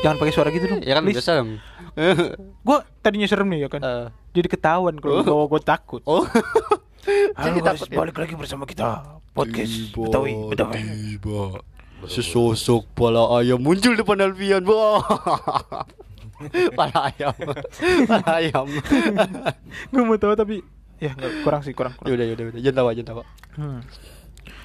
Jangan pakai suara gitu dong. Ya kan please. udah serem. Gue tadinya serem nih ya kan. Eh, Jadi ketahuan kalau bawa gue takut. oh. Halo Jadi guys, takut ya? balik lagi bersama kita podcast Betawi, Betawi. Tiba sesosok pala ayam muncul depan Alfian. Wah. pala ayam. pala ayam. Gue mau tahu tapi ya kurang sih kurang. kurang. Yaudah, yaudah, yaudah. Jangan tawa, jangan tawa. Hmm.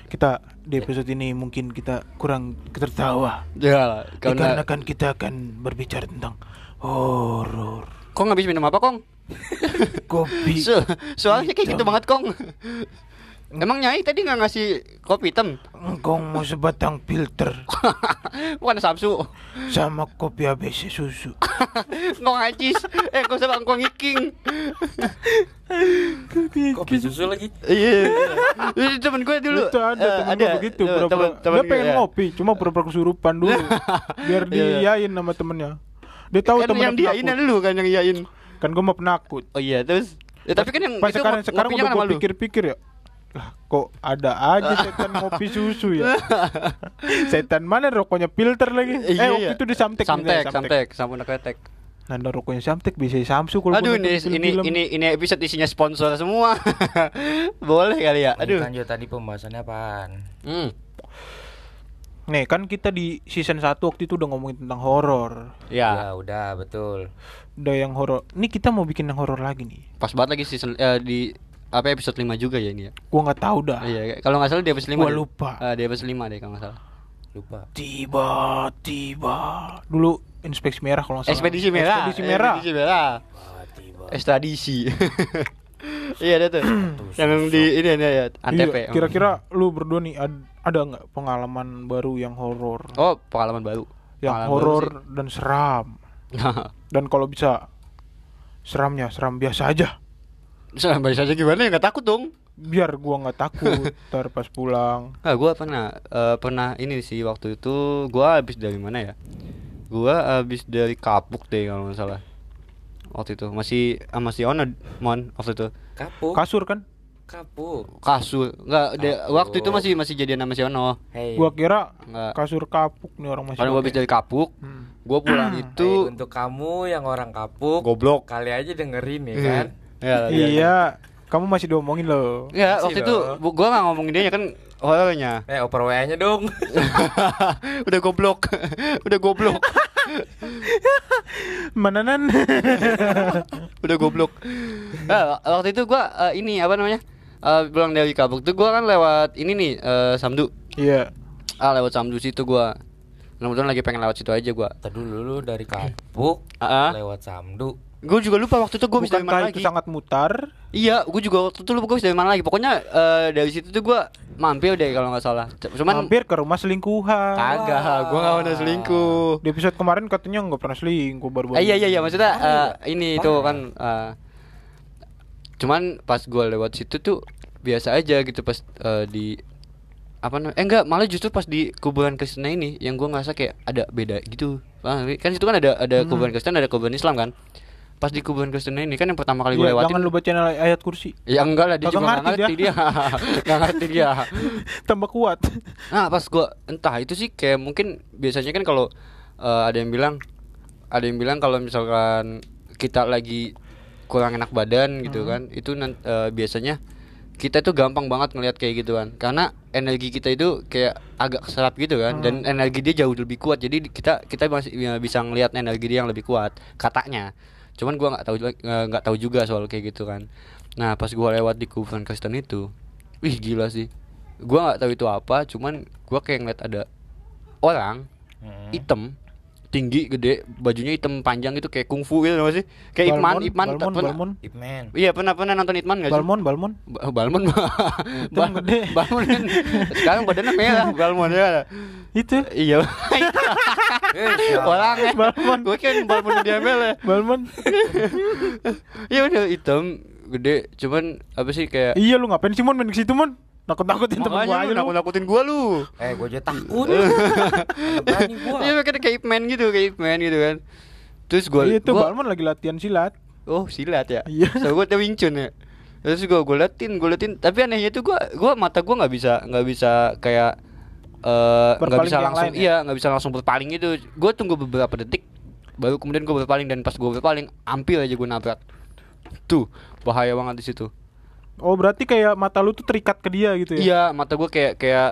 Kita di episode ini mungkin kita kurang tertawa. Ya karena Dikarenakan kita akan berbicara tentang horor. Kong habis minum apa, Kong? Kopi. So, soalnya kayak gitu banget, Kong. Emang Nyai tadi nggak ngasih kopi hitam? Engkau mau sebatang filter Bukan Samsu. sama kopi ABC susu. Ngong ajis. Eh, kau sama ngong iking. Kopi susu lagi. Iya. Ini temen gue dulu. Itu ada Eh, temen gua begitu Eh, pura-pura. temen- temen Dia gue, pengen ya. ngopi, cuma pura-pura kesurupan dulu. biar Iya, iya. diiyain sama temennya. Dia tahu Kan temennya yang diain lu kan yang iyain. Kan gue mah penakut. Oh iya, terus Ya, tapi kan yang Pas itu sekarang sekarang udah kan gue pikir-pikir ya. Lah kok ada aja setan ngopi susu ya. setan mana rokoknya filter lagi. Iya, eh waktu iya. itu di Samtek. Samtek, nih, samtek, sampun ketek. Nanda rokoknya Samtek bisa Samsu kalau Aduh ini ini film. ini ini episode isinya sponsor semua. Boleh kali ya. Aduh. Lanjut tadi pembahasannya apaan? Hmm. Nih kan kita di season 1 waktu itu udah ngomongin tentang horor. Ya, Ya udah betul. Udah yang horor. Ini kita mau bikin yang horor lagi nih. pas banget lagi season eh, di apa episode 5 juga ya ini ya. Gua nggak tahu dah. Iya, kalau nggak salah di episode 5 Gua deh. lupa. Eh, di episode 5 deh kalau nggak salah. Lupa. Tiba-tiba dulu inspeksi merah kalau nggak salah. Ekspedisi merah. Ekspedisi merah. Ekspedisi merah. tiba. Ekstradisi. iya ada tuh. yang di ini ini ya, Antep Iya, ya. kira-kira lu berdua nih ad- ada nggak pengalaman baru yang horor? Oh, pengalaman baru. yang horor dan seram. Dan kalau bisa seramnya seram biasa aja. Serem baik saja gimana ya nggak takut dong. Biar gua nggak takut ntar pas pulang. Ah, gua pernah eh, pernah ini sih waktu itu gua habis dari mana ya? Gua habis dari Kapuk deh kalau nggak salah. Waktu itu masih sama si Ono Mon waktu itu. Kapuk. Kasur kan? Kapuk. Kasur. Enggak, de- Kapuk. waktu itu masih masih jadian sama si Ono. Hei. Gua kira Enggak. kasur kapuk nih orang masih. Karena gua habis dari Kapuk, Hmm. gua pulang itu untuk kamu yang orang kapuk, goblok. kali aja dengerin ya kan. Ya, ya, Iya, kamu masih diomongin loh. Ya, Masih waktu itu gua nggak ngomongin dia kan horornya. Eh, oper WA-nya dong. Udah goblok. Udah goblok. Mananan. Udah goblok. Nah, waktu itu gua eh, ini apa namanya? Eh, pulang dari Kapuk tuh gua kan lewat ini nih eh, Samdu. Iya. Ah, lewat Samdu situ gua. Kemudian lagi pengen lewat situ aja gua. Tadi dulu dari kapuk Ah, ah. lewat Samdu. Gua juga lupa waktu itu gua bisa dari mana itu lagi. sangat mutar? Iya, gua juga waktu itu lupa gua bisa dari mana lagi. Pokoknya eh, dari situ tuh gua mampir deh kalau nggak salah. Cuman Mampir ke rumah selingkuhan. kagak, gua nggak pernah selingkuh. Di episode kemarin katanya nggak pernah selingkuh baru Eh, iya iya iya maksudnya eh, ini itu kan eh, cuman pas gua lewat situ tuh biasa aja gitu pas eh, di apa namanya? Eh enggak, malah justru pas di kuburan Kristen ini yang gua ngerasa kayak ada beda gitu. Kan situ kan ada ada Hmm. kuburan Kristen, ada kuburan Islam kan. Pas di kuburan Kristen ini kan yang pertama kali Iya, gua lewatin. jangan lu bacain ayat kursi. Ya enggak lah, dia Kagak juga ngerti ngerti dia. Nggak ngerti dia. Tambah kuat. Nah pas gua entah itu sih kayak mungkin biasanya kan kalau eh, ada yang bilang ada yang bilang kalau misalkan kita lagi kurang enak badan gitu kan itu eh, biasanya kita tuh gampang banget ngelihat kayak gitu kan karena energi kita itu kayak agak keserap gitu kan dan energi dia jauh lebih kuat jadi di- kita kita masih ya, bisa ngelihat energi dia yang lebih kuat katanya cuman gua nggak tahu juga- nggak tahu juga soal kayak gitu kan nah pas gua lewat di kuburan Kristen itu wih gila sih gua nggak tahu itu apa cuman gua kayak ngeliat ada orang Hmm. hitam tinggi gede bajunya hitam panjang itu kayak kungfu gitu apa sih kayak Ipman Balmon, Ipman Balmon, pernah- Balmon. Ip Man. iya pernah pernah nonton Ipman nggak sih Balmon, Balmon. Ba- Balmon Hitam gede. Balmon kan sekarang badannya merah Balmon ya Itu iya Eh, orang ya Balmon. gue kan Balmon diambil ya Balmon. iya udah hitam gede cuman apa sih kayak iya lu ngapain sih Mon main ke situ Mon? Nakut-nakutin temen gua makanya aja nakut-nakutin gua lu Eh, gue aja takut. Gua. Iya kayak Ip Man gitu kayak Ip Man gitu kan terus gua Iya, itu gua- Balmon lagi latihan silat. Oh silat ya? Iya. So gue tuh Wing Chun ya. Terus gue gue liatin, gue liatin. Tapi anehnya tuh gue gue mata gue nggak bisa nggak bisa kayak eh, nggak Berpaling bisa ke yang langsung lain ya? iya nggak bisa langsung berpaling itu. Gue tunggu beberapa detik baru kemudian gue berpaling dan pas gue berpaling hampir aja gue nabrak tuh bahaya banget di situ Oh berarti kayak mata lu tuh terikat ke dia gitu ya? iya mata gue kayak kayak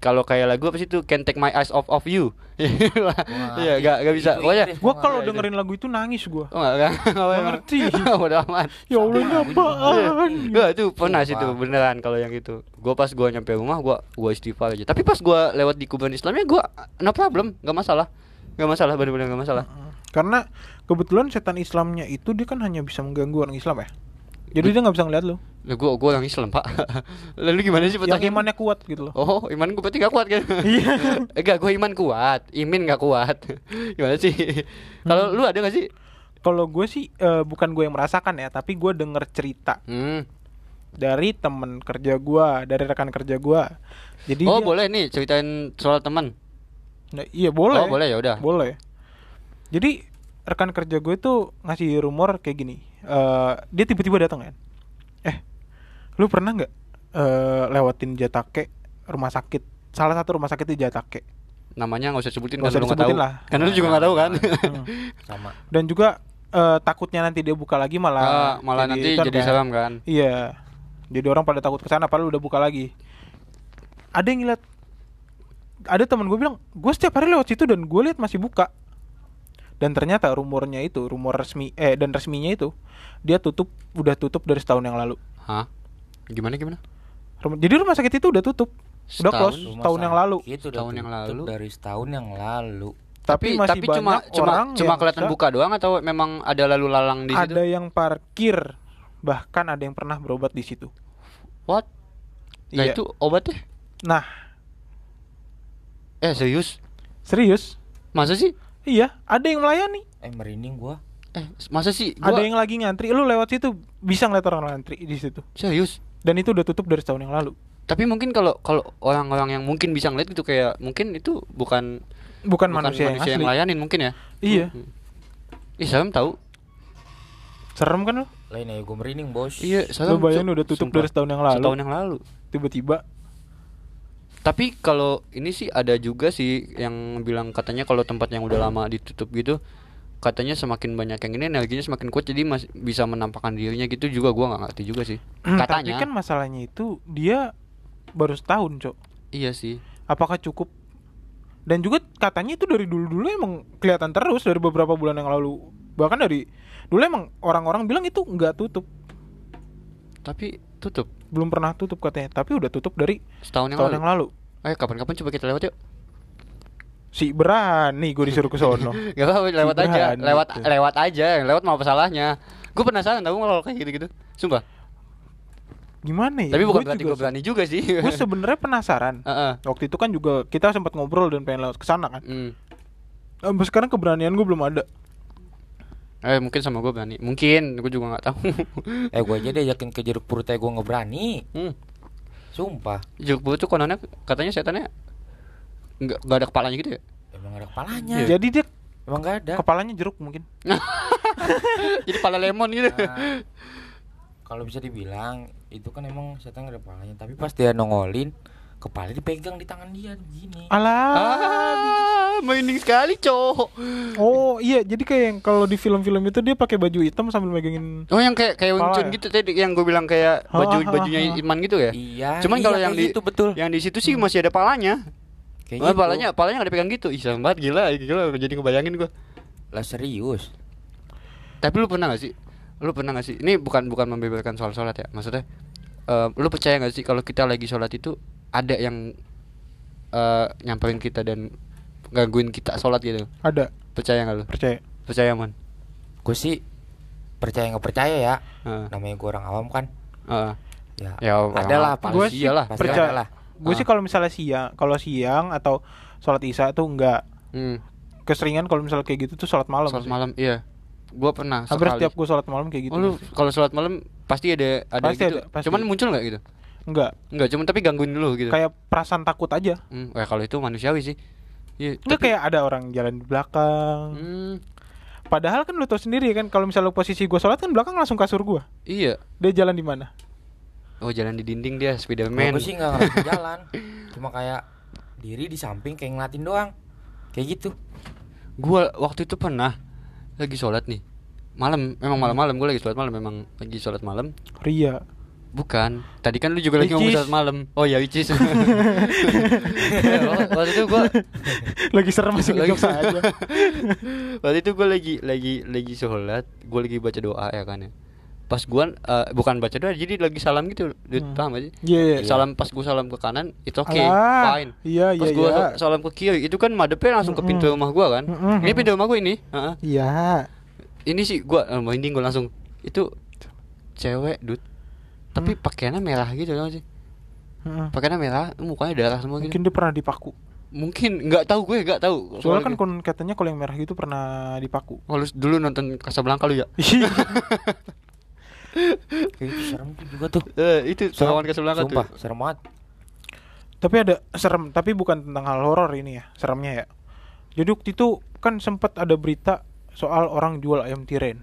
kalau kayak lagu apa sih itu Can't Take My Eyes Off of You iya gak gak bisa itu pokoknya. Gua kalau itu. dengerin lagu itu nangis gua. oh gak gak Nggak ngerti. udah amat Ya Allah ini apaan? Gue tuh pernah sih tuh beneran kalau yang itu. Gue pas gue nyampe rumah gue gue istighfar aja. Tapi pas gue lewat di kuburan Islamnya gue no problem, nggak masalah, nggak masalah bener-bener nggak masalah. Karena kebetulan setan Islamnya itu dia kan hanya bisa mengganggu orang Islam ya. Jadi dia nggak bisa ngeliat lu. Lah gue gue orang Islam pak. Lalu gimana sih Yang pertanyaan? imannya kuat gitu loh. Oh iman gue berarti gak kuat kan? Iya. Enggak gue iman kuat, imin gak kuat. gimana sih? Kalau lu ada gak sih? Kalau gue sih eh, bukan gue yang merasakan ya, tapi gue denger cerita Hmm. dari temen kerja gua, dari rekan kerja gua. Jadi oh dia- boleh nih ceritain soal teman. Nah, iya boleh. Oh boleh ya udah. Boleh. Jadi rekan kerja gue itu ngasih rumor kayak gini. Eh dia tiba-tiba datang kan. Eh, lu pernah nggak eh lewatin Jatake rumah sakit? Salah satu rumah sakit di Jatake. Namanya nggak usah sebutin Nggak karena usah lu nggak tahu. disebutin lah. Karena lu juga nggak tahu kan. Hmm. sama Dan juga eh, takutnya nanti dia buka lagi malah Ah, malah nanti itu jadi kan. seram kan. Iya. Jadi orang pada takut ke sana padahal udah buka lagi. Ada yang ngeliat ada teman gue bilang, gue setiap hari lewat situ dan gue lihat masih buka. Dan ternyata rumornya itu, rumor resmi eh dan resminya itu dia tutup udah tutup dari setahun yang lalu. Hah? Gimana gimana? Rum- Jadi rumah sakit itu udah tutup. Udah Setahun? close Rumah setahun yang lalu. udah Setahun yang lalu. dari setahun yang lalu Tapi, masih tapi banyak cuma cuma orang cuma yang kelihatan bisa- buka doang atau memang ada lalu lalang di Ada situ? yang parkir, bahkan ada yang pernah berobat di situ. What? Nah Iya. itu obatnya? Nah, Eh serius? serius? Masa sih? Iya, ada yang melayani. eh merinding gua Eh masa sih? Gua Ada yang lagi ngantri, lu lewat situ bisa ngeliat orang ngantri di situ. serius? Dan itu udah tutup dari setahun yang lalu. Tapi mungkin kalau kalau orang-orang yang mungkin bisa ngeliat gitu kayak mungkin itu bukan Bukan, manusia, yang asli. layanin mungkin ya? Iya. Hmm. Ih serem tahu. Serem kan lu? lain aja gua merinding bos Iya serem. Lu bayangin udah tutup Sumpah. dari setahun yang lalu. Setahun yang lalu. Tiba-tiba Tapi kalau ini sih ada juga sih yang bilang katanya kalau tempat yang udah lama ditutup gitu katanya semakin banyak yang ini energinya semakin kuat jadi mas bisa menampakkan dirinya gitu juga gua nggak ngerti juga sih Tapi katanya kan masalahnya itu dia baru setahun, Cok. iya sih Apakah cukup? Dan juga katanya itu dari dulu-dulu emang kelihatan terus dari beberapa bulan yang lalu. Bahkan dari dulu emang orang-orang bilang itu nggak tutup. tapi tutup Belum pernah tutup katanya, tapi udah tutup dari setahun yang tahun lalu yang lalu. eh kapan-kapan coba kita lewat yuk Si berani gue disuruh ke sono. Gak apa-apa lewat Si aja berani lewat tuh. lewat aja yang lewat mau apa salahnya gue penasaran tahu kalau kayak gitu-gitu sumpah Gimana ya? tapi bukan Gua berarti juga gue berani juga sih Gue sebenarnya penasaran. Heeh. Waktu itu kan juga kita sempat ngobrol dan pengen lewat ke sana kan. Hmm. Sampai sekarang keberanian gue belum ada. Eh mungkin sama gue berani. Mungkin gue juga nggak tahu. eh gua aja diajakin ke jeruk purut aja gua nggak berani hmm. sumpah Jeruk purut tuh kononnya katanya setannya nggak nggak ada kepalanya gitu ya. emang ada kepalanya Jadi dia emang nggak ada kepalanya jeruk mungkin. Jadi pala lemon gitu. Nah, kalau bisa dibilang itu kan emang setan nggak ada kepalanya tapi pas dia nongolin kepala dipegang di tangan dia gini Alah. ah, merinding sekali, cowok. Oh iya, jadi kayak yang kalau di film-film itu dia pakai baju hitam sambil megangin. Oh yang kayak kayak Wing ya? gitu tadi yang gue bilang kayak Ha, baju ha, bajunya ha. Iman gitu ya. iya Cuman iya, kalau yang di gitu betul yang di situ sih masih ada palanya. Kayak Oh, gitu. palanya palanya nggak dipegang gitu. Ih, serem banget gila, gila jadi ngebayangin gue. lah serius Tapi lu pernah gak sih? Lu pernah gak sih? Ini bukan bukan membeberkan soal sholat ya. Maksudnya, eh, lu percaya gak sih kalau kita lagi sholat itu ada yang eh nyamperin kita dan gangguin kita sholat gitu? Ada, Percaya gak lu? percaya. Percaya man? gue sih percaya nggak percaya ya Heeh. namanya gue orang awam kan Heeh. ya, Ya, ada lah pasti Gue pasti sih iyalah. pasti percaya. lah Gue sih Ah. kalau misalnya siang, kalau siang atau sholat isya tuh enggak. Hmm. Keseringan kalau misalnya kayak gitu tuh sholat malam. Sholat sih. malam, iya. Gua pernah Hampir setiap gue sholat malam kayak gitu. Oh, kalau sholat malam pasti ada ada Pasti gitu. ada, pasti. Cuman muncul nggak gitu? Enggak, Enggak, cuman tapi gangguin dulu gitu. kayak perasaan takut aja. Hmm, ya kalau itu manusiawi sih. Iya, Enggak tapi- kayak ada orang jalan di belakang. Hmm, Padahal kan lu tau sendiri kan kalau misalnya lu posisi gue sholat kan belakang langsung kasur gue. iya. Dia jalan di mana? Oh, jalan di dinding dia Spiderman. gue sih nggak ngeliatin jalan. Cuma kayak diri di samping kayak ngeliatin doang. Kayak gitu. Gua waktu itu pernah lagi sholat nih. Malam memang malam-malam gue lagi sholat malam memang lagi sholat malam. Ria. bukan. Tadi kan lu juga lagi ngomong sholat malam. Oh ya which is. Waktu itu gue Lagi serem masih Lagi- aja. waktu itu gue lagi lagi lagi sholat gue lagi baca doa ya kan ya pas gue bukan baca doa jadi lagi salam gitu Hmm. paham sih Iya, iya. salam pas gue salam ke kanan itu oke Alah, fine iya, pas iya, gue iya. salam ke kiri itu kan madepnya langsung ke pintu rumah gue kan Mm-mm. ini pintu rumah gue ini. Iya. ini sih gue uh, merinding gue langsung itu cewek dud tapi Hmm. pakaiannya merah gitu gak sih Heeh. pakaiannya merah mukanya darah semua Mungkin gitu dia pernah dipaku. mungkin nggak tahu gue nggak tahu Soalnya kan gitu. kon katanya kalau yang merah gitu pernah dipaku. kalau dulu nonton Casablanca lu ya Kayak itu serem juga tuh. Eh, itu lawan Casablanca Sumpah, tuh serem banget. tapi ada serem, tapi bukan tentang hal horor ini ya, seremnya ya. Jadi waktu itu kan sempat ada berita soal orang jual ayam tiren.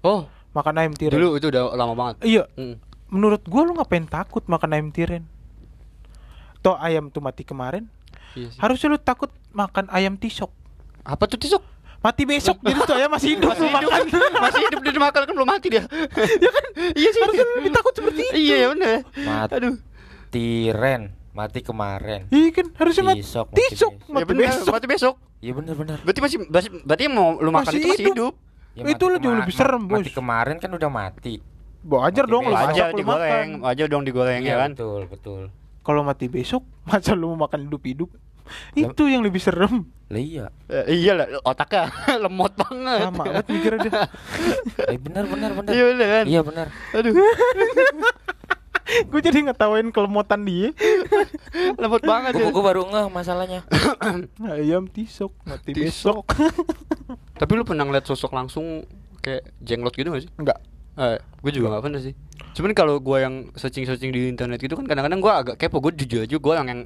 oh Makan ayam tiren. dulu itu udah lama banget Iya, Mm. menurut gua lu ngapain takut makan ayam tiren? Toh ayam tuh mati kemarin. Iya sih. Harusnya lu takut makan ayam tisok. apa tuh tisuk Mati besok jadi tuh ayam masih hidup masih hidup makan. masih hidup dia dimakan kan belum mati dia ya kan? iya sih Harusnya lebih takut seperti itu. iya ya bener Mati. aduh Tiren mati kemarin. Iya kan harusnya mati mati tisok besok. ya mati bener besok. mati besok Iya bener-bener. berarti masih berarti, mau lu makan Masih itu masih hidup. hidup Ya, Itu mati lah jauh lebih serem, Bos. Mati kemarin kan udah mati. Wajar Mati dong lu besok. wajar lu digoreng makan. wajar dong digoreng ya Iya, kan Betul, betul. Kalau mati besok, masa lu mau makan hidup-hidup? Itu yang lebih serem. Lah iya. Eh, iya lah otaknya lemot banget Lama banget mikirnya dia. Eh bener bener bener. iya bener kan Iya bener. aduh Gue jadi ngetawain kelemotan dia. lemot banget Gue ya. gue baru ngeh masalahnya. Ayam tisok, mati Tisok. besok. tapi lu pernah ngeliat sosok langsung kayak jenglot gitu gak sih Enggak. Eh, gue juga gak pernah sih. Cuman kalau gue yang searching-searching di internet gitu kan kadang-kadang gue agak kepo. Gue jujur aja gue yang yang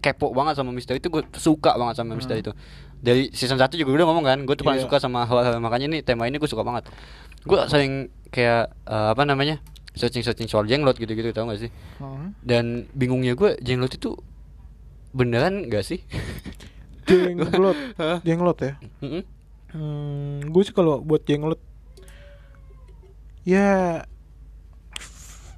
kepo banget sama misteri itu gue suka banget sama misteri itu. Dari season 1 juga udah ngomong kan, gue tuh paling Iya. suka sama hal-hal makanya ini tema ini gue suka banget. Gue sering kayak eh, apa namanya searching-searching soal jenglot gitu-gitu tau gak sih? Hmm. Dan bingungnya gue jenglot itu beneran gak sih? Jenglot. Jenglot ya. Mm-mm. Hmm, gue sih kalau buat jenglot ya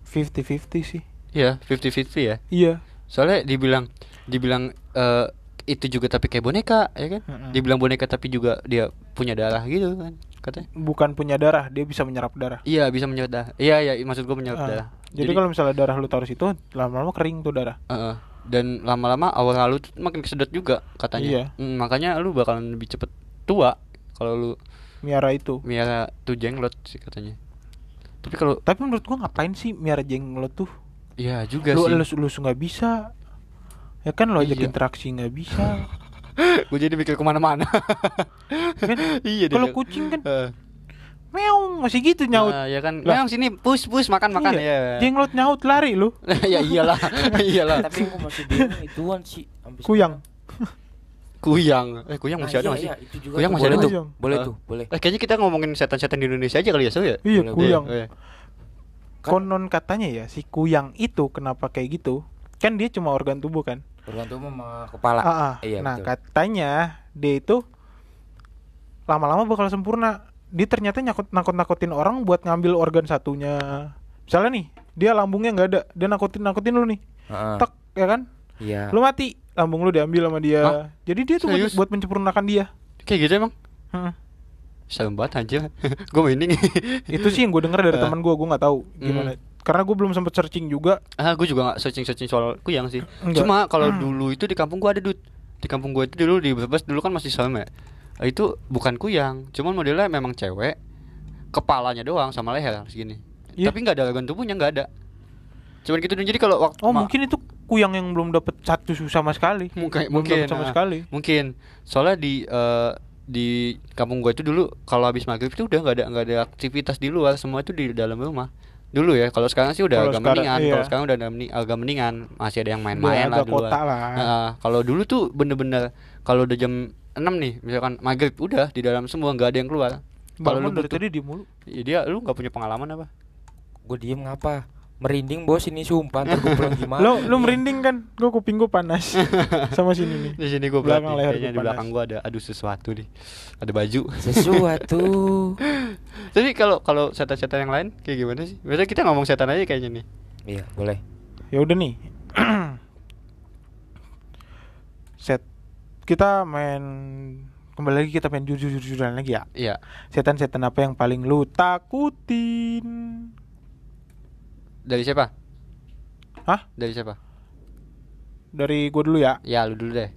50-50 sih. Iya, 50-50 ya. Iya. Soalnya dibilang dibilang eh, itu juga tapi kayak boneka ya kan? Mm-mm. Dibilang boneka tapi juga dia punya darah gitu kan katanya. Bukan punya darah, dia bisa menyerap darah. Iya, bisa menyerap darah. Iya, iya, maksud gua menyerap Ah, darah. Jadi, kalau misalnya darah lu taruh situ, lama-lama kering tuh darah. Heeh. dan lama-lama awal lu tuh makin kesedot juga katanya. Iya. Mm, makanya lu bakalan lebih cepet tua kalau lu Miara itu. miara tuh jenglot sih katanya. Tapi kalau Tapi menurut gua ngapain sih miara jenglot tuh? Iya juga Lu sih. elus elus nggak bisa. Ya kan lo ajak Iya. interaksi nggak bisa. gue jadi mikir ke mana-mana. kan? iya Kalau kucing kan Eh, meong masih gitu nyaut. nah, ya kan. Lah. Memang sini pus pus makan makan Iya. ya. Jenglot nyaut lari lu. ya iyalah, iyalah. Tapi gue masih bingung ituan sih. Kuyang. Kuyang. Eh, kuyang masih ada masih. iya, iya, itu juga Kuyang tuh. masih ada tuh. Boleh Ah. tuh, boleh. Eh, kayaknya kita ngomongin setan-setan di Indonesia aja kali ya, so ya? Iya, Boleh, kuyang. Kan- Konon katanya ya si kuyang itu kenapa kayak gitu? Kan dia cuma organ tubuh kan. Bergantung sama kepala. Ah, ah. Iya, nah betul. katanya dia itu lama-lama bakal sempurna. Dia ternyata nyakut nakut-nakutin orang buat ngambil organ satunya. Misalnya nih, dia lambungnya nggak ada, dia nakutin-nakutin lu nih. Heeh. Tek, ya kan? Iya. Lu mati, lambung lu diambil sama dia. Hah? Jadi dia tuh buat, Serius? buat menyempurnakan dia. Kayak gitu emang. Heeh. Serem banget anjir. gue merinding. itu sih yang gue denger dari Eh. teman gue gue nggak tahu gimana karena gue belum sempet searching juga ah, gue juga gak searching-searching soal kuyang sih. Enggak. Cuma kalau Hmm. dulu itu di kampung gue ada dud. Di kampung gue itu dulu di Brebes dulu kan masih serem ya. Ah, Itu bukan kuyang, cuman modelnya memang cewek. Kepalanya doang sama leher segini. Iya. Tapi nggak ada organ tubuhnya nggak ada. Cuman gitu. Jadi kalau waktu oh mungkin itu kuyang yang belum dapet satu sama sekali mungkin belum mungkin sama ah. sekali mungkin soalnya di eh, di kampung gue itu dulu kalau habis maghrib itu udah nggak ada nggak ada aktivitas di luar semua itu di dalam rumah dulu ya kalau sekarang sih udah Kalau agak sekarang, mendingan iya. kalau sekarang udah agak mendingan masih ada yang main-main lah di luar lah. Nah, kalau dulu tuh bener-bener kalau udah jam 6 nih misalkan maghrib udah di dalam semua nggak ada yang keluar kalau lu dari butuh tadi di mulu ya dia lu nggak punya pengalaman apa Gue diem ngapa? Merinding bos ini sumpah ntar gue pulang gimana Lo lu nih? merinding kan? Gue kuping gue panas sama sini nih. Di sini gue Belakang leher kayaknya gua di belakang gue ada aduh sesuatu nih. Ada baju. sesuatu Tapi kalau kalau setan-setan yang lain kayak gimana sih? Biasanya kita ngomong setan aja kayaknya nih. iya boleh Ya udah nih. Set kita main kembali lagi kita main jujur-jujuran lagi ya. Iya. Setan-setan apa yang paling lu takutin? Dari siapa? Hah? Dari siapa? Dari gue dulu ya. Ya lu dulu deh.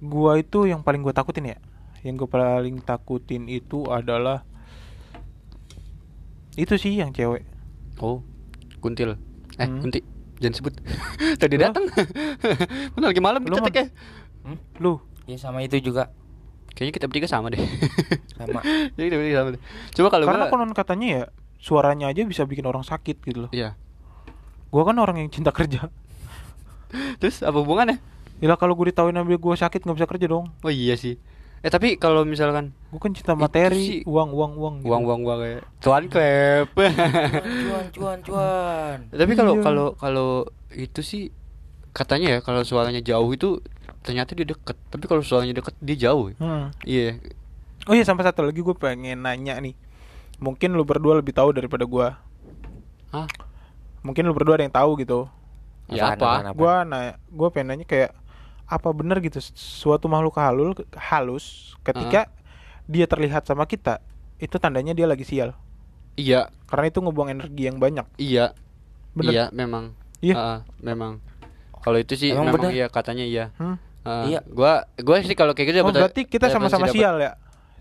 Gua itu yang paling gue takutin ya. Yang gue paling takutin itu adalah itu sih yang cewek. Oh, kuntil. Eh, Hmm. kunti. Jangan sebut. Tadi Loh? datang. Benar lagi malam Lu, kita ya. Hmm? Lu, ya sama itu juga Kayaknya kita bertiga sama deh. sama Jadi kita bertiga sama deh. Coba kalau karena gua konon katanya ya suaranya aja bisa bikin orang sakit gitu loh. Iya. Gua kan orang yang cinta kerja. Terus apa hubungannya? Gila kalau gue ditawain ambil gue sakit nggak bisa kerja dong. Oh iya sih. Eh tapi kalau misalkan Gue kan cinta materi, sih. uang, uang, uang. gitu. uang uang uang kayak tuan klep. cuan cuan cuan tapi kalau Iya. kalau kalau itu sih katanya ya kalau suaranya jauh itu ternyata dia deket. Tapi kalau suaranya deket dia jauh. Hmm. Iya. Oh iya sampai satu lagi gue pengen nanya nih. Mungkin lu berdua lebih tahu daripada gua. Hah? Mungkin lu berdua ada yang tahu gitu. Ya apa? apaan? Gua nanya, gua pengen nanya kayak apa benar gitu suatu makhluk halus halus ketika dia terlihat sama kita itu tandanya dia lagi sial. Iya, Karena itu ngebuang energi yang banyak. iya. Bener. Iya, memang. Iya. Ah, memang. Kalau itu sih Emang memang bener? iya katanya iya. Hmm. Ah, Iya. Gua gua sih kalau kayak gitu Oh, dapat- berarti kita sama-sama sial ya?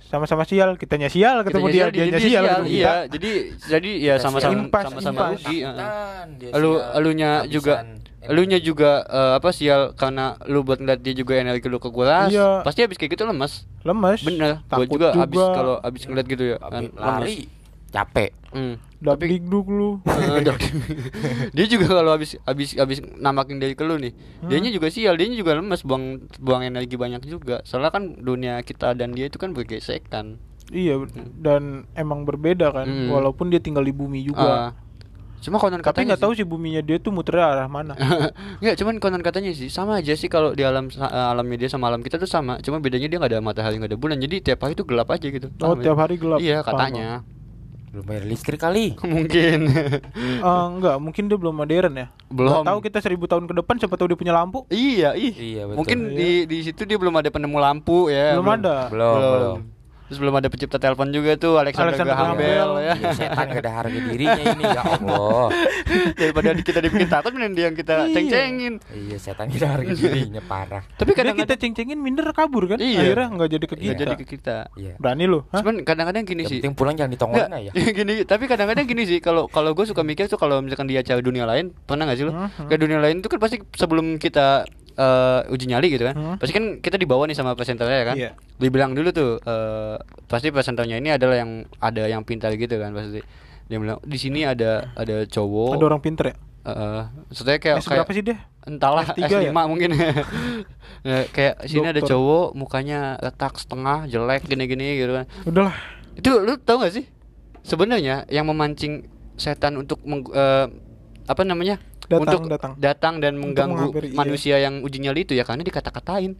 Sama-sama sial, kitanya sial ketemu dia, Kitanya dia dia sial, ketemu iya. kita. Jadi jadi ya sama-sama sial. Sama-sama rugi. Lu sial. elunya juga elunya juga eh, apa sial karena lu buat ngeliat dia juga energi lu kekuras. Iya. Pasti habis kayak gitu lemas. Lemes. Bener. Gua Takut juga habis juga. kalau habis ngeliat gitu ya kan Habis lemas. Capek Hmm. Dak digduk lu. Eh, dia juga kalau habis habis habis namakin dari ke lu nih, Hmm. dianya juga sial, dianya juga lemas, buang buang energi banyak juga. Soalnya kan dunia kita dan dia itu kan bergesekan. Iya, dan emang berbeda kan, Hmm. walaupun dia tinggal di bumi juga. cuma konon Tapi katanya nggak tahu sih buminya dia tuh muter arah mana. Nggak, cuman konon katanya sih sama aja sih kalau di alam sa- eh, alamnya dia sama alam kita tuh sama. Cuma bedanya dia nggak ada matahari nggak ada bulan. Jadi tiap hari tuh gelap aja gitu. Oh, Paham ya? tiap hari gelap. Iya Paham, katanya. Belum bayar listrik kali Mungkin. Eh, enggak, mungkin dia belum modern ya. Belum. Nggak tahu kita seribu tahun ke depan siapa tahu dia punya lampu. iya, ih. Iya, betul. Mungkin Iya. di di situ dia belum ada penemu lampu ya. belum, ada. belum belum Terus belum ada pencipta telepon juga tuh Alexander, Alexander Graham Bell Bell. ya. Iya, setan gak ada harga dirinya ini ya Allah Daripada kita dibikin takut mending dia yang kita Iya. ceng-cengin. iya setan gak ada harga dirinya parah Tapi Dia kadang-kadang kita ceng-cengin minder kabur kan. Iya. Akhirnya nggak jadi ke kita. jadi ke kita. iya Berani lu? Cuman kadang-kadang gini yang sih. penting pulang jangan ditongolin aja gini, tapi kadang-kadang gini sih kalau kalau gue suka mikir tuh kalau misalkan di acara dunia lain pernah nggak sih lo? Mhm. Ke dunia lain tuh kan pasti sebelum kita eh, uji nyali gitu kan, Mhm. pasti kan kita dibawa nih sama presenternya kan. Iya. Dibilang dulu tuh eh, pasti presenternya ini adalah yang ada yang pintar gitu kan pasti. Dia bilang di sini ada ada cowok. Ada orang pinter ya? eh, maksudnya kayak S kayak berapa sih dia? entahlah S3 S5 ya? mungkin Nah, kayak sini ada cowok mukanya retak setengah jelek gini-gini gitu kan Udahlah. itu lu tau gak sih sebenarnya yang memancing setan untuk meng- eh, apa namanya Datang, untuk datang. dan mengganggu menghampiri, iya. manusia yang uji nyali itu ya karena dikata-katain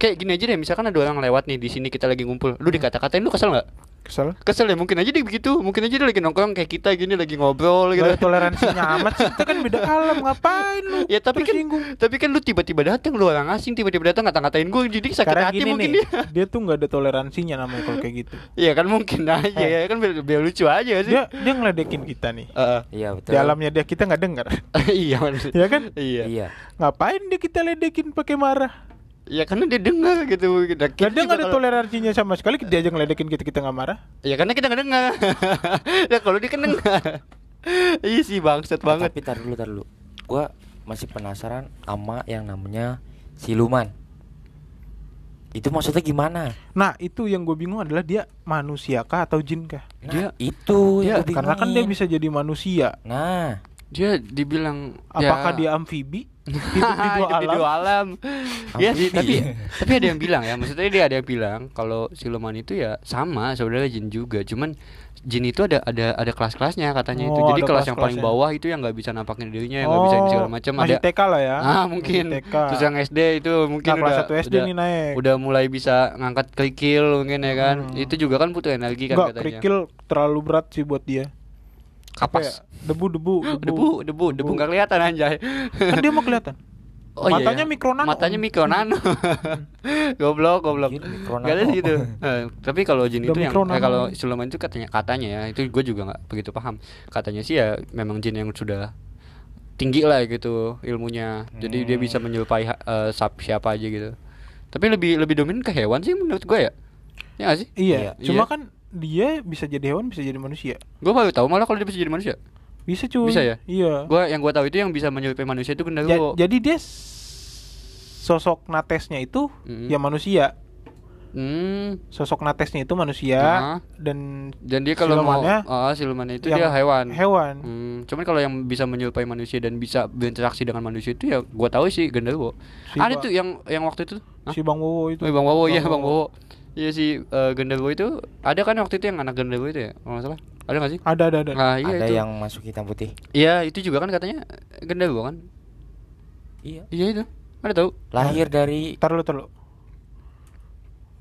kayak gini aja deh misalkan ada orang lewat nih di sini kita lagi ngumpul lu dikata-katain lu kesel nggak Kesel. kesel ya mungkin aja dia begitu mungkin aja dia lagi nongkrong kayak kita gini lagi ngobrol gitu ada toleransinya amat sih. Kita kan beda alam. Ngapain lu? ya tapi kan Tersinggung. tapi kan lu tiba-tiba datang lu orang asing tiba-tiba datang ngata-ngatain gue jadi sakit Sekarang hati mungkin nih, dia dia tuh nggak ada toleransinya namanya kalau kayak gitu. Iya kan mungkin aja ya kan biar, biar lucu aja sih Dia dia ngeledekin kita nih. Heeh. iya betul Di alamnya dia kita nggak dengar. iya bener. ya kan? iya iya Ngapain dia kita ledekin pakai marah? Ya karena dia dengar gitu. Nah, kita dia juga nggak ada kalau- toleransinya sama sekali. Dia aja ngeledekin kita kita nggak marah. Ya karena kita nggak dengar. ya kalau dia kan dengar. iya sih bangsat Nah, banget. tapi tar dulu tar dulu gua masih penasaran sama yang namanya siluman itu maksudnya gimana Nah itu yang gue bingung adalah dia manusia kah atau jin kah? nah, Dia- itu dia- gua Karena kan dia bisa jadi manusia. nah Dia dibilang Apakah ya, dia amfibi Hidup di dua alam. Iya sih, tapi tapi ada yang bilang ya, maksudnya dia ada yang bilang kalau siluman itu ya sama sebenarnya jin juga, cuman jin itu ada ada ada kelas-kelasnya katanya itu. Oh, Jadi ada kelas yang paling bawah itu yang nggak bisa nampakin dirinya, yang nggak bisa ini segala macam ada. TK lah ya. Ah mungkin. TK. Terus yang SD itu mungkin Nah, kelas udah 1 SD udah, nih naik. udah mulai bisa ngangkat kerikil mungkin ya kan. Hmm. Itu juga kan butuh energi kan Enggak, katanya. kerikil terlalu berat sih buat dia. Apa ya? Kapas. Debu, debu, Debu, debu, debu nggak kelihatan anjay. Kan dia mau kelihatan. Oh iya, Matanya iya. mikro nano. Matanya mikro nano. goblok, goblok. Gak ada gitu. Eh, tapi kalau jin itu yang eh, kalau siluman itu katanya katanya ya, itu gue juga nggak begitu paham. Katanya sih ya memang jin yang sudah tinggi lah gitu ilmunya. Jadi dia bisa menyerupai ha- eh, sap- siapa aja gitu. Tapi lebih lebih dominan ke hewan sih menurut gue ya. Ya gak sih? Iya, Iya. cuma Iya. kan dia bisa jadi hewan, bisa jadi manusia. Gue baru tahu malah kalau dia bisa jadi manusia. Bisa cuy. Bisa ya? Iya. Gua yang gue tahu itu yang bisa menyerupai manusia itu Ja- genderuwo. jadi dia sosok natesnya itu Mm. ya manusia. Hmm. Sosok natesnya itu manusia Ah. dan Dan dia kalau mau Silumannya ah, silumannya itu dia hewan. Hewan. Hmm, cuman kalau yang bisa menyerupai manusia dan bisa berinteraksi dengan manusia itu ya gua tahu sih genderuwo. Si Ada tuh yang yang waktu itu. Hah? Si Bang Wowo itu. Oh, Bang Wowo iya Bang Bang Wowo. Iya si eh, genderuwo itu ada kan waktu itu yang anak genderuwo itu ya? Kalau nggak salah. Ada nggak sih? Ada ada ada. Nah, iya ada itu. yang masuk hitam putih. Iya, itu juga kan katanya genderuwo kan? Iya. Iya itu. Ada tahu? Lahir dari Ntar lu, ntar lu.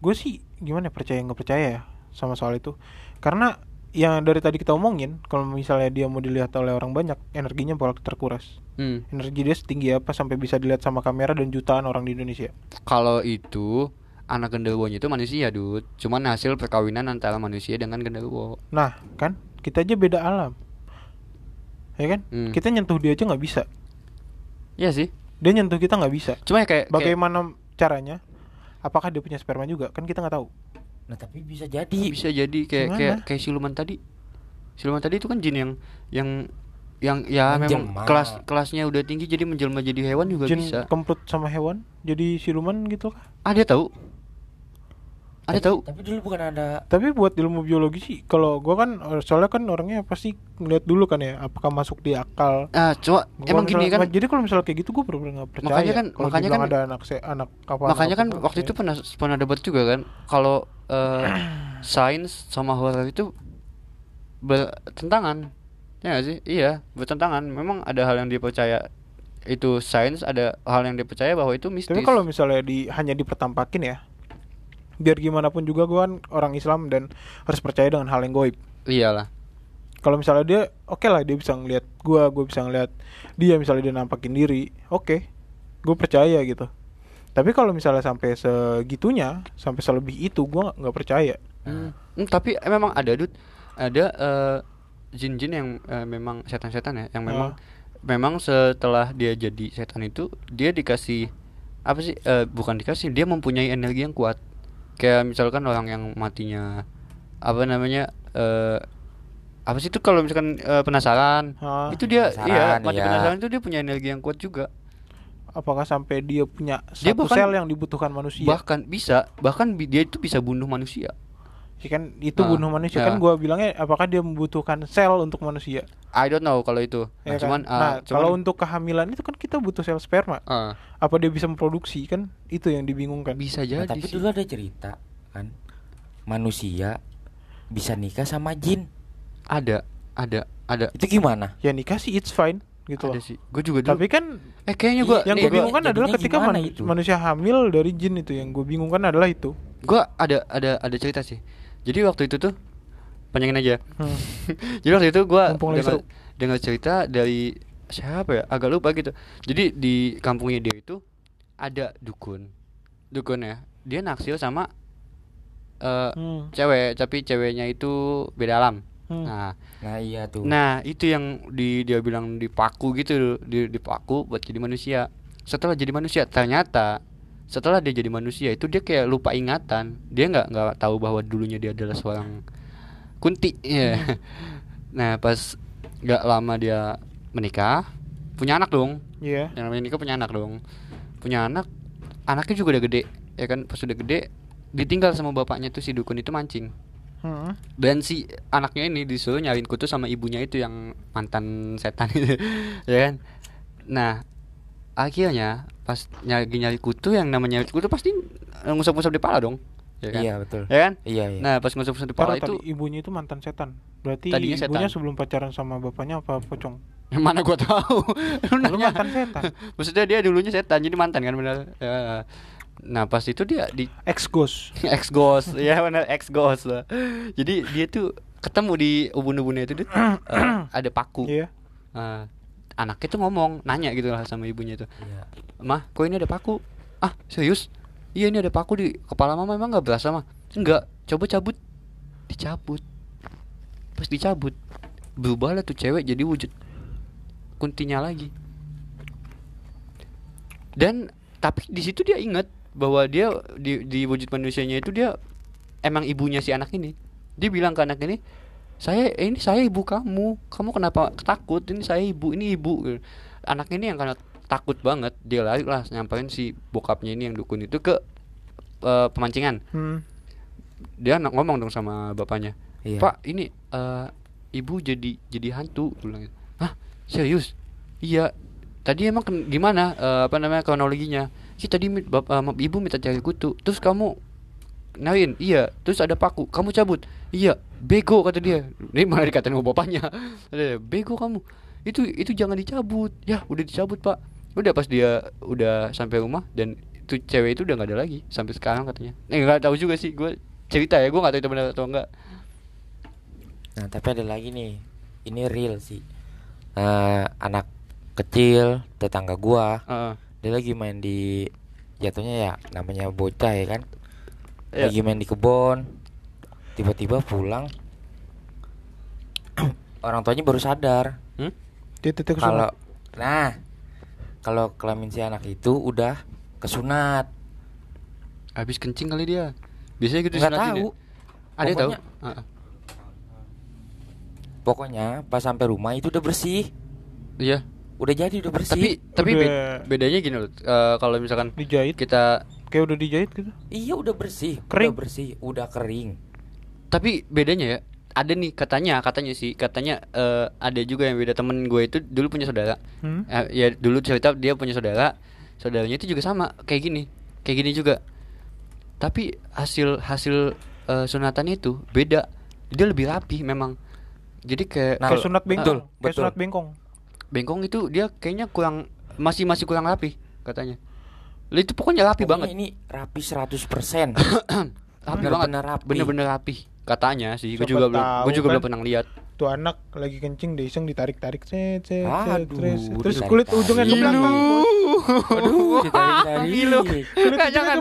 Gue sih gimana ya, percaya nggak percaya ya sama soal itu. Karena yang dari tadi kita omongin, kalau misalnya dia mau dilihat oleh orang banyak, energinya bakal terkuras. Hmm. Energi dia setinggi apa sampai bisa dilihat sama kamera dan jutaan orang di Indonesia. Kalau itu anak genderuwonya itu manusia, Dud. Cuman hasil perkawinan antara manusia dengan genderuwo. Nah, kan kita aja beda alam. Ya kan? Hmm. Kita nyentuh dia aja nggak bisa. Iya sih. Dia nyentuh kita nggak bisa. Cuma ya kayak, kayak Bagaimana caranya? Apakah dia punya sperma juga? Kan kita nggak tahu. Nah, tapi bisa jadi. bisa jadi kayak Gimana? kayak kayak siluman tadi siluman tadi itu kan jin yang yang yang ya memang Menjelma. kelas kelasnya udah tinggi jadi menjelma jadi hewan juga Jin bisa kemplut sama hewan jadi siluman gitu kah? ada tahu ada tahu Tapi dulu bukan ada Tapi buat ilmu biologi sih, kalau gua kan soalnya kan orangnya pasti ngeliat dulu kan ya, apakah masuk di akal. ah cuma Gua emang gini kan Jadi kalau misalnya kayak gitu gue bener-bener nggak percaya. Makanya kan- kalau makanya kan- ada anak se anak apa? makanya kan waktu itu pernah pernah debat juga kan kalau eh, sains sama horor itu bertentangan ya nggak sih iya bertentangan memang ada hal yang dipercaya itu sains ada hal yang dipercaya bahwa itu mistis Tapi kalau misalnya di hanya dipertampakin ya, biar gimana pun juga gue kan orang Islam dan harus percaya dengan hal yang goib. iyalah Kalau misalnya dia, oke lah dia bisa ngelihat gua, gue bisa ngelihat dia misalnya dia nampakin diri, oke, gue percaya gitu. Tapi kalau misalnya sampai segitunya, sampai selebih itu, gua nggak- percaya. Hmm, hmm, tapi eh, memang ada dud ada eh, jin-jin yang eh, memang setan-setan ya yang memang memang setelah dia jadi setan itu dia dikasih apa sih eh, bukan dikasih dia mempunyai energi yang kuat kayak misalkan orang yang matinya apa namanya eh, apa sih itu kalau misalkan eh, penasaran Hah? itu dia iya Penasaran, mati iya. penasaran itu dia punya energi yang kuat juga Apakah sampai dia punya Dia satu bahkan- sel yang dibutuhkan manusia? bahkan bisa bahkan bi- dia itu bisa bunuh manusia Ya kan itu Ah, bunuh manusia ya. kan gua bilangnya apakah dia membutuhkan sel untuk manusia? I don't know kalau itu Ya Nah, kan? cuman ah, nah, cuman- kalau untuk kehamilan itu kan kita butuh sel sperma. ah, Apa dia bisa memproduksi kan? Itu yang dibingungkan. bisa Nah, jadi tapi sih. dulu ada cerita kan manusia bisa nikah sama jin. ada ada ada Itu gimana? Ya nikah sih it's fine gitu ada loh. sih gue juga dulu Tapi kan eh kayaknya gue yang gue gua- bingungkan adalah ketika manu- itu? manusia hamil dari jin itu yang gue bingungkan adalah itu. gue ada ada ada cerita sih jadi waktu itu tuh panjangin aja Hmm. jadi waktu itu gue dengar dengar cerita dari siapa ya agak lupa gitu jadi di kampungnya dia itu ada dukun dukun ya dia naksir sama eh Hmm. cewek tapi ceweknya itu beda alam Hmm. nah Nah, iya tuh. Nah, itu yang di dia bilang dipaku gitu, di dipaku buat jadi manusia. Setelah jadi manusia, ternyata setelah dia jadi manusia itu dia kayak lupa ingatan. Dia nggak nggak tahu bahwa dulunya dia adalah seorang kunti. ya. Nah, pas nggak lama dia menikah, punya anak dong. Iya. Yang namanya nikah punya anak dong. Punya anak, anaknya juga udah gede. Ya kan, pas udah gede ditinggal sama bapaknya tuh si dukun itu mancing Hmm. dan si anaknya ini disuruh nyariin kutu sama ibunya itu yang mantan setan itu ya kan nah akhirnya pas nyari nyari kutu yang namanya kutu pasti eh, ngusap-ngusap di pala dong ya kan? Iya betul. ya kan Iya iya. nah pas ngusap-ngusap di pala itu tadi ibunya itu mantan setan. Berarti Tadinya ibunya setan. sebelum pacaran sama bapaknya apa pocong? yang mana gua tahu lu nanya mantan setan. maksudnya dia dulunya setan jadi mantan kan benar Ya. nah pas itu dia di Ex ghost. ex ghost ya benar ex ghost lah jadi dia tuh ketemu di ubun-ubunnya itu dia, eh, ada paku Iya. Eh, anaknya tuh ngomong nanya gitu lah sama ibunya itu Iya. mah kok ini ada paku? Ah serius? Iya ini ada paku di kepala mama emang nggak berasa mah enggak coba cabut dicabut. Pas dicabut berubahlah tuh cewek jadi wujud kuntinya lagi. Dan tapi di situ dia ingat bahwa dia di, di wujud manusianya itu dia emang ibunya si anak ini. Dia bilang ke anak ini saya eh, ini saya ibu kamu. Kamu kenapa takut? Ini saya ibu ini ibu. Anak ini yang karena takut banget dia lari lah nyamperin si bokapnya ini yang dukun itu ke eh, pemancingan. Hmm. dia ngomong dong sama bapaknya. Iya. pak ini eh, ibu jadi jadi hantu bilang gitu. hah? Serius? Iya. Tadi emang gimana eh, apa namanya kronologinya? Sih tadi eh, ibu minta cari kutu. Terus kamu Narin, iya. Terus ada paku, kamu cabut. Iya, bego kata dia. Ini malah dikatain sama bapaknya. Bego kamu. Itu itu jangan dicabut. Ya, udah dicabut, Pak. Udah pas dia udah sampai rumah dan itu cewek itu udah nggak ada lagi sampai sekarang katanya. Eh nggak tahu juga sih, gue cerita ya, gue nggak tahu itu benar atau enggak. Nah tapi ada lagi nih. Ini real sih. Eh anak kecil tetangga gua Heeh. dia lagi main di jatuhnya ya namanya bocah ya kan Iya. lagi main di kebun tiba-tiba pulang orang tuanya baru sadar Hmm? Kalau kesunat. nah kalau kelamin si anak itu udah kesunat Habis kencing kali dia. Biasanya gitu nggak disunatin tahu ya? Ada yang tahu? Pokoknya- Heeh. pokoknya pas sampai rumah itu udah bersih Iya. udah jadi udah bersih Tapi tapi be- Udah- bedanya gini loh. eh, kalau misalkan Dijahit. kita Kayak udah dijahit gitu. iya udah bersih Kering. udah bersih udah kering Tapi bedanya ya, ada nih katanya, katanya sih, katanya eh, ada juga yang beda temen gue itu dulu punya saudara. Hmm. Eh, ya dulu cerita dia punya saudara, saudaranya itu juga sama kayak gini, kayak gini juga. Tapi hasil hasil eh, sunatannya itu beda, dia lebih rapi memang. Jadi kayak Nah, kayak kalau- sunat bengkong. betul, Kayak sunat bengkong. bengkong itu dia kayaknya kurang masih masih kurang rapi katanya. Lah, Itu pokoknya rapi Pokoknya banget. ini rapi 100% rapi banget. Bener-bener rapi. Bener-bener rapi. Katanya sih, gue juga belum gue juga kan. belum pernah lihat. Tuh anak lagi kencing dia iseng ditarik-tarik cet cet cet, Aduh, terus kulit ujungnya ke belakang. Aduh, ditarik-tarik. Ngilu. Kulit jangan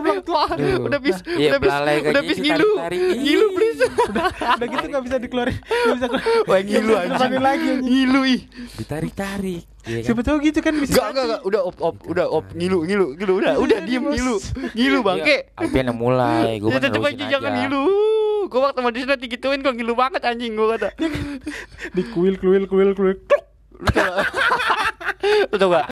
udah bis Iya, udah bis udah bis ngilu. Ngilu please. Udah gitu nggak bisa dikeluarin. Nggak bisa keluar. Wah, ngilu anjing. keluarin lagi. Ngilu ih. Ditarik-tarik. Iya kan? Siapa tahu gitu kan bisa. Enggak, enggak, enggak, udah op op, udah op ngilu, ngilu, ngilu, udah, udah diem ngilu. Ngilu bangke. Iya, Alpian yang mulai, gue Ya tetep aja jangan ngilu. Gua waktu sama Disna digituin kok ngilu banget anjing gua kata. Di kuil kuil kuil kuil. Lu tau gak?